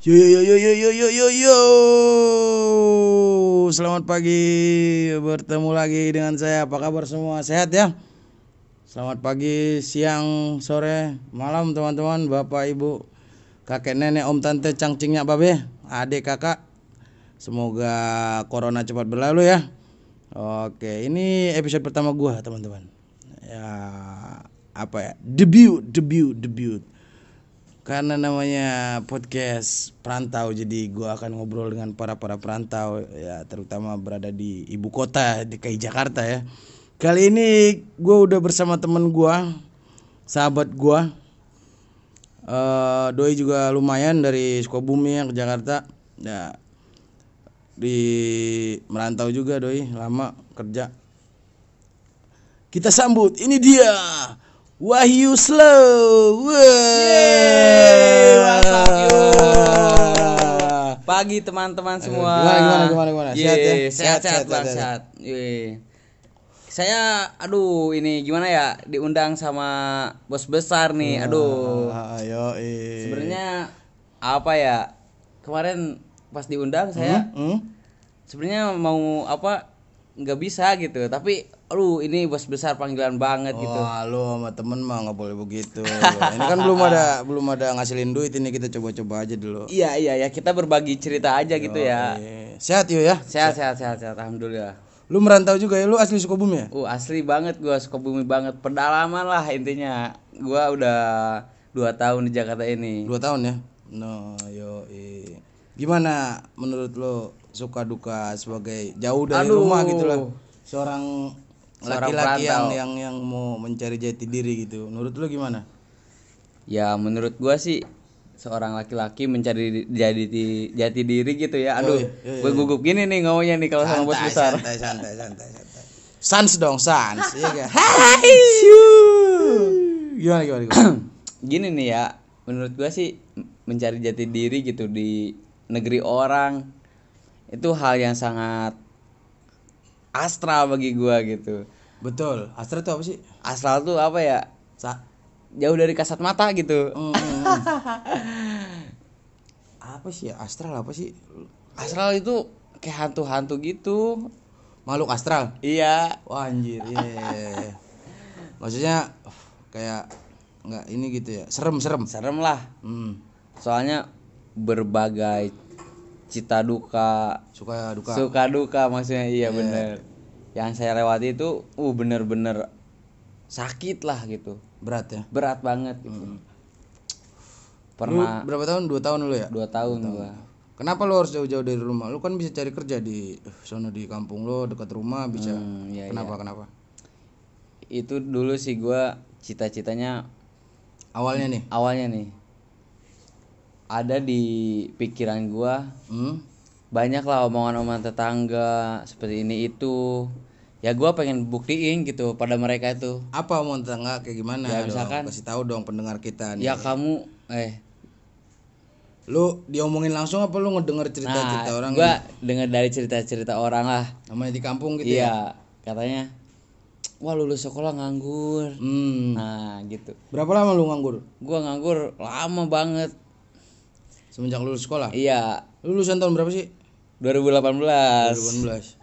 Yo yo yo yo yo yo yo yo. Selamat pagi. Bertemu lagi dengan saya. Apa kabar semua? Sehat ya? Selamat pagi, siang, sore, malam teman-teman, Bapak, Ibu, kakek, nenek, om, tante, cangcingnya, babe, adik, kakak. Semoga corona cepat berlalu ya. Oke, ini episode pertama gua, teman-teman. Ya, apa ya? Debut, debut, debut karena namanya podcast perantau jadi gua akan ngobrol dengan para para perantau ya terutama berada di ibu kota DKI Jakarta ya. Kali ini gua udah bersama temen gua sahabat gua. Eh doi juga lumayan dari Sukabumi yang ke Jakarta. Ya di merantau juga doi. Lama kerja. Kita sambut ini dia Wahyu Slow. Yeay, mantap, yuk. Pagi teman-teman semua. gimana, gimana, gimana, gimana? Sehat ya? Sehat, Sehat, sehat, sehat, bang, sehat. Saya, aduh, ini gimana ya? Diundang sama bos besar nih. Aduh. Ayo. Sebenarnya apa ya? Kemarin pas diundang saya Hmm? sebenarnya mau apa? nggak bisa gitu. Tapi, aduh, ini bos besar panggilan banget gitu. Wah, lu sama temen mah nggak boleh begitu. ini kan belum ada belum ada ngasilin duit ini kita coba-coba aja dulu. Iya, iya, ya. Kita berbagi cerita aja gitu ya. Eh, Sehat yuk ya. Sehat, sehat, sehat, sehat. Alhamdulillah. Lu merantau juga ya? Lu asli Sukabumi ya? Uh asli banget gua Sukabumi banget pedalaman lah intinya gua udah dua tahun di Jakarta ini Dua tahun ya? No, yo. Gimana menurut lo suka duka sebagai jauh dari Aduh. rumah gitu lah? Seorang laki-laki yang yang yang mau mencari jati diri gitu. Menurut lo gimana? ya menurut gua sih seorang laki-laki mencari di- jadi di- jati diri gitu ya aduh iya, iya, gue gugup gini nih ngomongnya nih kalau sama bos besar santai, santai, santai, santai. Sans dong, sans. Iya kan? Hai. Gimana, gimana, gimana? gini nih ya menurut gua sih mencari jati diri gitu di negeri orang itu hal yang sangat astral bagi gua gitu Betul. Astra itu apa sih? astral tuh apa ya Sa jauh dari kasat mata gitu hmm, hmm. apa sih ya? Astral apa sih? Astral itu kayak hantu-hantu gitu. Makhluk astral. Iya. Wah anjir, iya. iya, iya. Maksudnya kayak nggak ini gitu ya. Serem-serem. Serem lah. Hmm. Soalnya berbagai cita duka, Suka duka. suka duka maksudnya iya bener. Yang saya lewati itu uh bener-bener sakit lah gitu. Berat ya. Berat banget gitu. Lu Pernah berapa tahun? Dua tahun lu ya? dua tahun gua. Kenapa lu harus jauh-jauh dari rumah? Lu kan bisa cari kerja di eh, sana di kampung lo dekat rumah bisa. Hmm, iya, kenapa? Kenapa? Itu dulu sih gua cita-citanya Awalnya nih. awalnya nih ada di pikiran gua Hmm. banyak lah omongan-omongan tetangga seperti ini itu ya gua pengen buktiin gitu pada mereka itu Apa mau tetangga kayak gimana? Ya, dong? misalkan- kasih tahu dong pendengar kita nih. ya kamu eh Lu diomongin langsung apa lu ngedenger nah cerita-cerita orang gua dengar dari cerita-cerita orang lah namanya di kampung gitu ya? iya katanya wah lulus sekolah nganggur Hmm. nah gitu Berapa lama lu nganggur? gua nganggur lama banget Semenjak lulus sekolah? iya Lu lulusan tahun berapa sih? 2018 2018.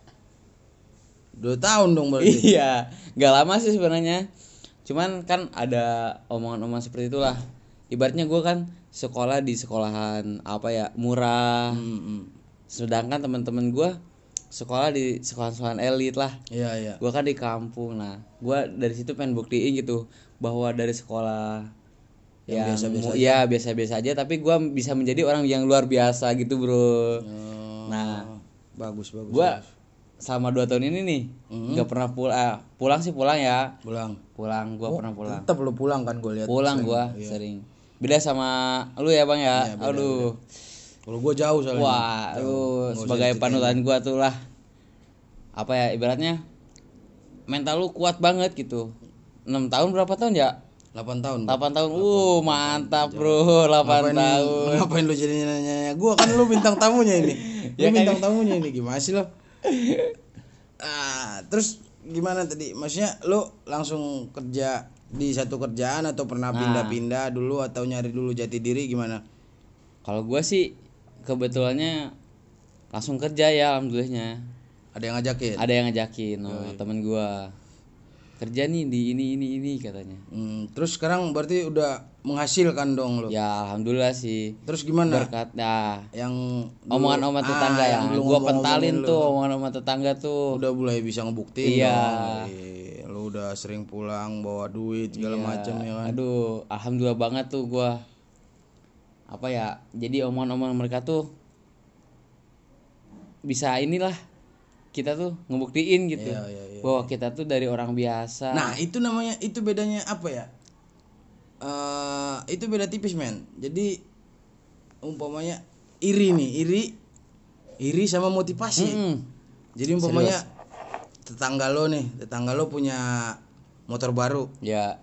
Dua tahun dong berarti. iya nggak lama sih sebenarnya cuman kan ada omongan-omongan seperti itulah ibaratnya gua kan sekolah di sekolahan apa ya murah Hmm, hmm. sedangkan teman-teman gua sekolah di sekolah-sekolahan elit lah Iya, iya. gua kan di kampung nah gua dari situ pengen buktiin gitu bahwa dari sekolah Yang biasa-biasa ya biasa-biasa aja tapi gua bisa menjadi orang yang luar biasa gitu bro. Oh, nah bagus, bagus. gua selama dua tahun ini nih Mhm. nggak pernah pulang pulang sih pulang ya. Pulang. pulang gua pernah pulang. Tetap lu pulang kan gue lihat. pulang gua sering. Beda sama lu ya bang ya? Aduh. Kalau gua jauh soalnya. wah lu sebagai panutan gua tuh lah. Apa ya ibaratnya mental lu kuat banget gitu. Enam tahun berapa tahun ya 8 tahun. 8 tahun uh mantap bro 8 tahun Ngapain lu jadi nanya Gua kan lu bintang tamunya ini. Lu Ya kan? bintang tamunya ini gimana sih lo? Ah, terus gimana tadi? Maksudnya lu langsung kerja di satu kerjaan atau pernah Nah. pindah-pindah dulu atau nyari dulu jati diri gimana? kalau gua sih kebetulannya langsung kerja ya alhamdulillahnya Ada yang ngajakin. ada yang ngajakin oh, temen gua kerja nih di ini ini ini katanya Hmm, terus sekarang berarti udah menghasilkan dong lo. ya alhamdulillah sih Terus gimana? berkat ya Yang dulu- omongan-omongan Ah, tetangga ya yang dulu gua pentalin tuh omongan-omongan tetangga tuh udah mulai bisa ngebuktiin Iya. dong. Iya, Lu udah sering pulang bawa duit segala macam ya kan. aduh alhamdulillah banget tuh gua apa ya jadi omongan-omongan mereka tuh bisa inilah kita tuh ngebuktiin gitu Iya, iya, iya. bahwa kita tuh dari orang biasa Nah, itu namanya itu bedanya apa ya? Eh itu beda tipis, men. Jadi umpamanya iri nih, iri iri sama motivasi. Mm-mm. Jadi umpamanya tetangga lo nih, tetangga lo punya motor baru. ya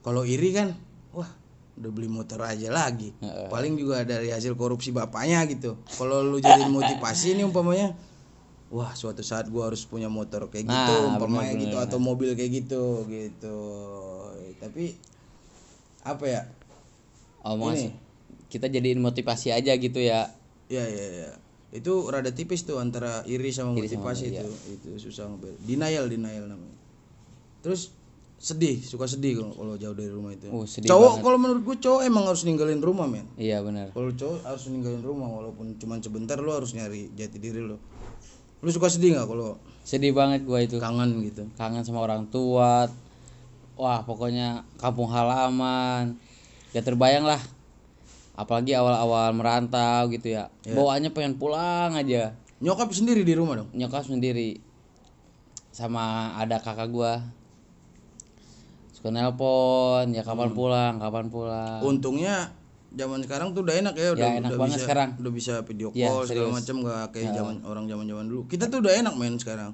Kalau iri kan, wah, udah beli motor aja lagi. Heeh. Paling juga dari hasil korupsi bapaknya gitu. Kalau lu jadi motivasi nih umpamanya, wah, suatu saat gua harus punya motor kayak gitu, Nah, umpamanya gitu bener. atau mobil kayak gitu, gitu. Tapi apa ya? omong Ini. kita jadiin motivasi aja gitu ya Ya, ya, ya. Itu rada tipis tuh antara iri sama Iri sama motivasi iya. itu. Itu susah ngebel. Denial, denial namanya. Terus sedih, suka sedih kalau kalau jauh dari rumah itu. Oh, sedih cowok kalau menurut gue cowok emang harus ninggalin rumah, men. iya benar Kalau cowok harus ninggalin rumah walaupun cuma sebentar lo harus nyari jati diri lo. Lu suka sedih nggak kalau sedih banget gua itu. kangen gitu? kangen sama orang tua. Wah pokoknya kampung halaman. Gak terbayang lah. Apalagi awal-awal merantau gitu ya. Bawaannya pengen pulang aja. Nyokap sendiri di rumah dong. nyokap sendiri. Sama ada kakak gua. Suka nelpon ya kapan pulang kapan pulang. Untungnya zaman sekarang tuh udah enak ya udah Ya, enak udah bisa sekarang. udah bisa video Ya, call segala serius. macam nggak kayak zaman orang zaman-zaman dulu. Kita tuh udah enak main sekarang.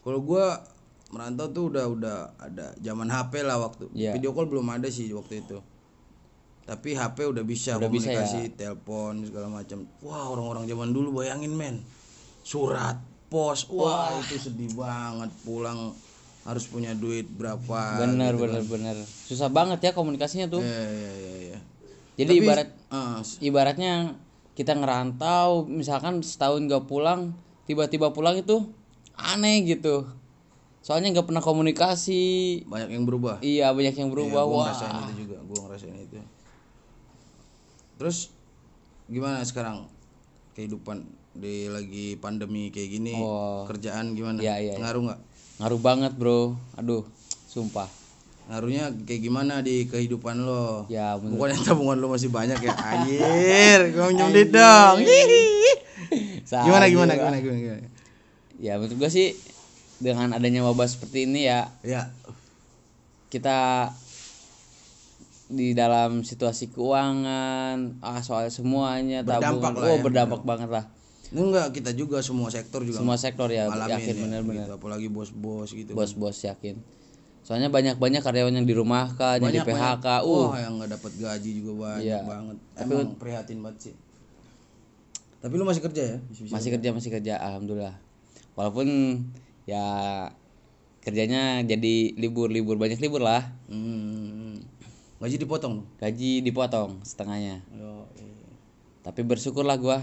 Kalau gua merantau tuh udah udah ada zaman HP lah waktu. Ya. Video call belum ada sih waktu itu. Tapi HP udah bisa Udah bisa ya. komunikasi, telepon segala macam. Wah, orang-orang zaman dulu bayangin men. Surat, pos. Wah, itu sedih banget pulang harus punya duit berapa. bener gitu bener bener susah banget ya komunikasinya tuh Iya, iya, iya, iya. Jadi Tapi, ibarat ah, ibaratnya kita ngerantau misalkan setahun gak pulang tiba-tiba pulang itu aneh gitu soalnya nggak pernah komunikasi banyak yang berubah. iya banyak yang Iya, berubah gua wah ngerasain itu juga, gua ngerasain itu. Terus gimana sekarang kehidupan di lagi pandemi kayak gini, Oh. kerjaan gimana? Iya, iya, iya. Ngaruh nggak? ngaruh banget bro aduh sumpah Ngaruhnya kayak gimana di kehidupan lo? ya menurut Bukannya tabungan lo masih banyak ya? Anjir, minjem duit dong. Gimana gimana gimana gimana gimana? ya menurut gua sih dengan adanya wabah seperti ini ya Ya, kita di dalam situasi keuangan ah soal semuanya Berdampak tabungan lah oh ya. berdampak banget lah ini enggak kita juga semua sektor juga semua sektor ya yakin ya, bener-bener gitu. apalagi bos-bos gitu. bos-bos yakin soalnya banyak-banyak karyawan yang dirumahkan yang di PHK uh Wah, yang nggak dapat gaji juga banyak Iya. banget. Emang prihatin banget sih. Tapi lu masih kerja ya? Bisa-bisa. masih kerja masih kerja alhamdulillah walaupun ya kerjanya jadi libur-libur banyak libur lah Hmm. Gaji dipotong gaji dipotong setengahnya Yo, iya. tapi bersyukurlah gua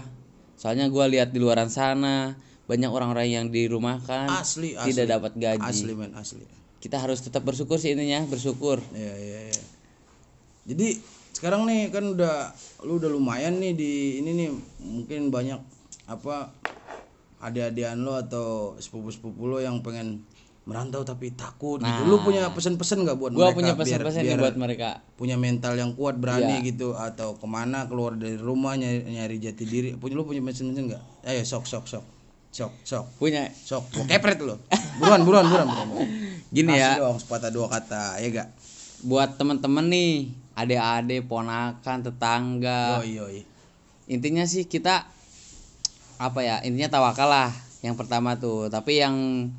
soalnya gua lihat di luaran sana banyak orang-orang yang dirumahkan Asli, asli. tidak dapat gaji Asli men, asli. Kita harus tetap bersyukur sih intinya bersyukur. Iya, iya, iya. Jadi sekarang nih kan udah lu udah lumayan nih di ini nih mungkin banyak apa adik-adikan lo atau sepupu-sepupu lo yang pengen merantau tapi takut gitu. Lu punya pesan-pesan nggak buat gua mereka punya biar- pesan-pesan nih biar buat mereka. punya mental yang kuat berani Iya. gitu? Atau ke mana keluar dari rumah nyari, nyari jati diri? Punya lu punya mesin-mesin nggak? Ayo sok sok sok. Sok sok. Punya. Sok. Mau kepret lu? Buruan buruan buruan, buruan. Gini ya. Kasih dong sepatah dua kata ya gak? Buat teman-teman nih adik-adik ponakan tetangga. Yoi yoi. Intinya sih kita apa ya intinya tawakal lah yang pertama tuh. Tapi yang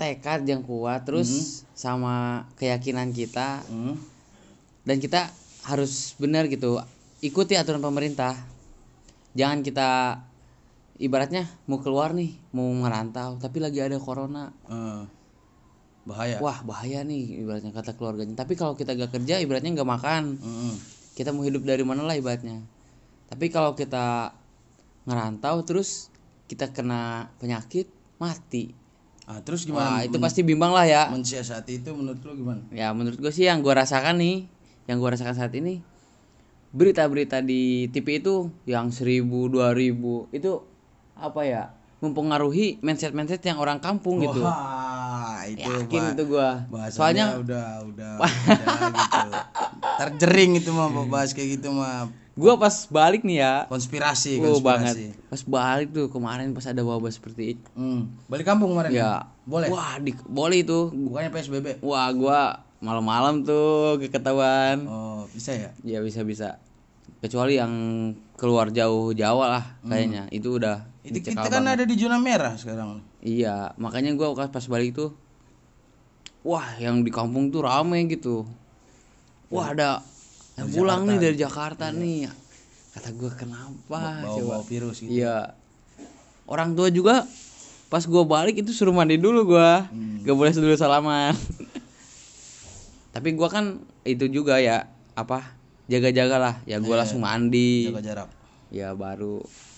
tekad yang kuat terus sama keyakinan kita. Hmm. dan kita harus benar gitu ikuti aturan pemerintah. Jangan kita ibaratnya mau keluar nih mau merantau tapi lagi ada corona Eh, bahaya wah bahaya nih ibaratnya kata keluarganya tapi kalau kita gak kerja ibaratnya nggak makan Mm-mm. kita mau hidup dari mana lah ibaratnya Tapi kalau kita ngerantau terus kita kena penyakit mati. Ah, terus Wah, gimana? itu pasti bimbang lah ya. mensiasati itu menurut lu gimana? Ya menurut gue sih yang gue rasakan nih, yang gue rasakan saat ini berita-berita di TV itu yang seribu dua ribu itu apa ya mempengaruhi mindset mindset yang orang kampung gitu. Wah, itu Yakin itu. Bahasanya Soalnya udah udah, udah gitu. Terjering itu mah bahas kayak gitu mah gue pas balik nih ya, konspirasi oh banget. Pas balik tuh kemarin pas ada wabah seperti itu. Hmm. Balik kampung kemarin. Ya, Boleh. Wah, di, boleh itu. Bukannya PSBB. Wah, gua malam-malam tuh keketahuan. Oh, bisa ya? Ya bisa bisa. Kecuali yang keluar jauh Jawa lah kayaknya. Itu udah Itu kita kan banget. ada di zona merah sekarang. Iya, makanya gua pas pas balik tuh wah, yang di kampung tuh rame gitu. Wah, ada yang pulang nih dari Jakarta nih. Kata gua kenapa coba? Bawa-bawa virus gitu. Iya. Orang tua juga pas gua balik itu suruh mandi dulu gua. Hmm. Gak boleh dulu salaman. Tapi gua kan itu juga ya apa? Jaga-jaga lah. Ya Iya. gua langsung mandi. Jaga jarak. Ya baru ya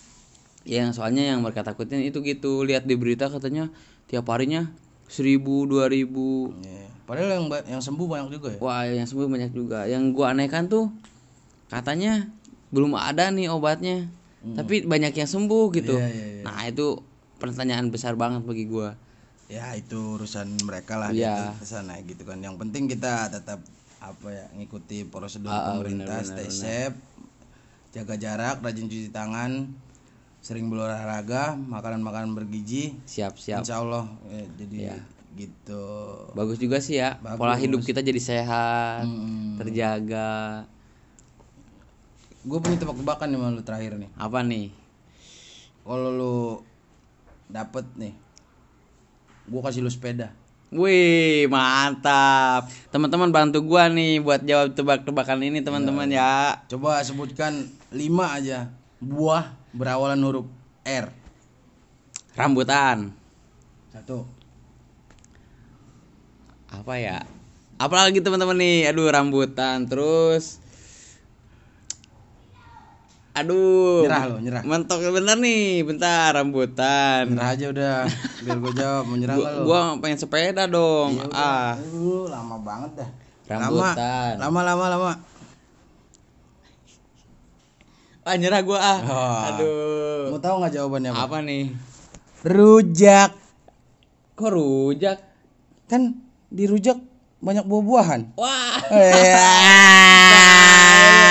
yang soalnya yang mereka takutin itu gitu lihat di berita katanya tiap harinya seribu dua ribu Iya. Padahal yang yang sembuh banyak juga ya. wah yang sembuh banyak juga yang gua anehkan tuh katanya belum ada nih obatnya tapi banyak yang sembuh gitu Hmm. Iya, iya, iya. nah itu pertanyaan besar banget bagi gua Ya itu urusan mereka lah Iya. gitu, ke sana gitu kan. Yang penting kita tetap apa ya ngikuti prosedur ah, pemerintah, benar, stay benar, safe, jaga jarak, rajin cuci tangan, sering berolahraga, makanan-makanan bergizi. siap siap Insya Allah ya, jadi Iya. gitu. bagus juga sih ya Bagus. pola hidup kita jadi sehat Mm-mm. terjaga Gue punya tebak-tebakan nih sama lu terakhir nih. apa nih Kalau lu dapet nih, gue kasih lu sepeda. Wih, mantap. Teman-teman bantu gua nih buat jawab tebak-tebakan ini teman-teman ya. Coba sebutkan lima aja buah berawalan huruf R. Rambutan. Satu. Apa ya? Apalagi teman-teman nih? Aduh, rambutan. Terus Aduh. Nyerah lo, nyerah. Mentok bener nih. Bentar, rambutan. Nyerah aja udah. Biar gue jawab. Mau nyerah Gua, nggak lo? gua pengen sepeda dong. ah. Aduh, lama banget dah. Rambutan. Lama, lama, lama, lama. Ah, nyerah gua ah. Oh. Aduh. Mau tahu nggak jawabannya apa? Apa nih? Rujak. Kok rujak? Kan di rujak banyak buah-buahan. Wah. Ya.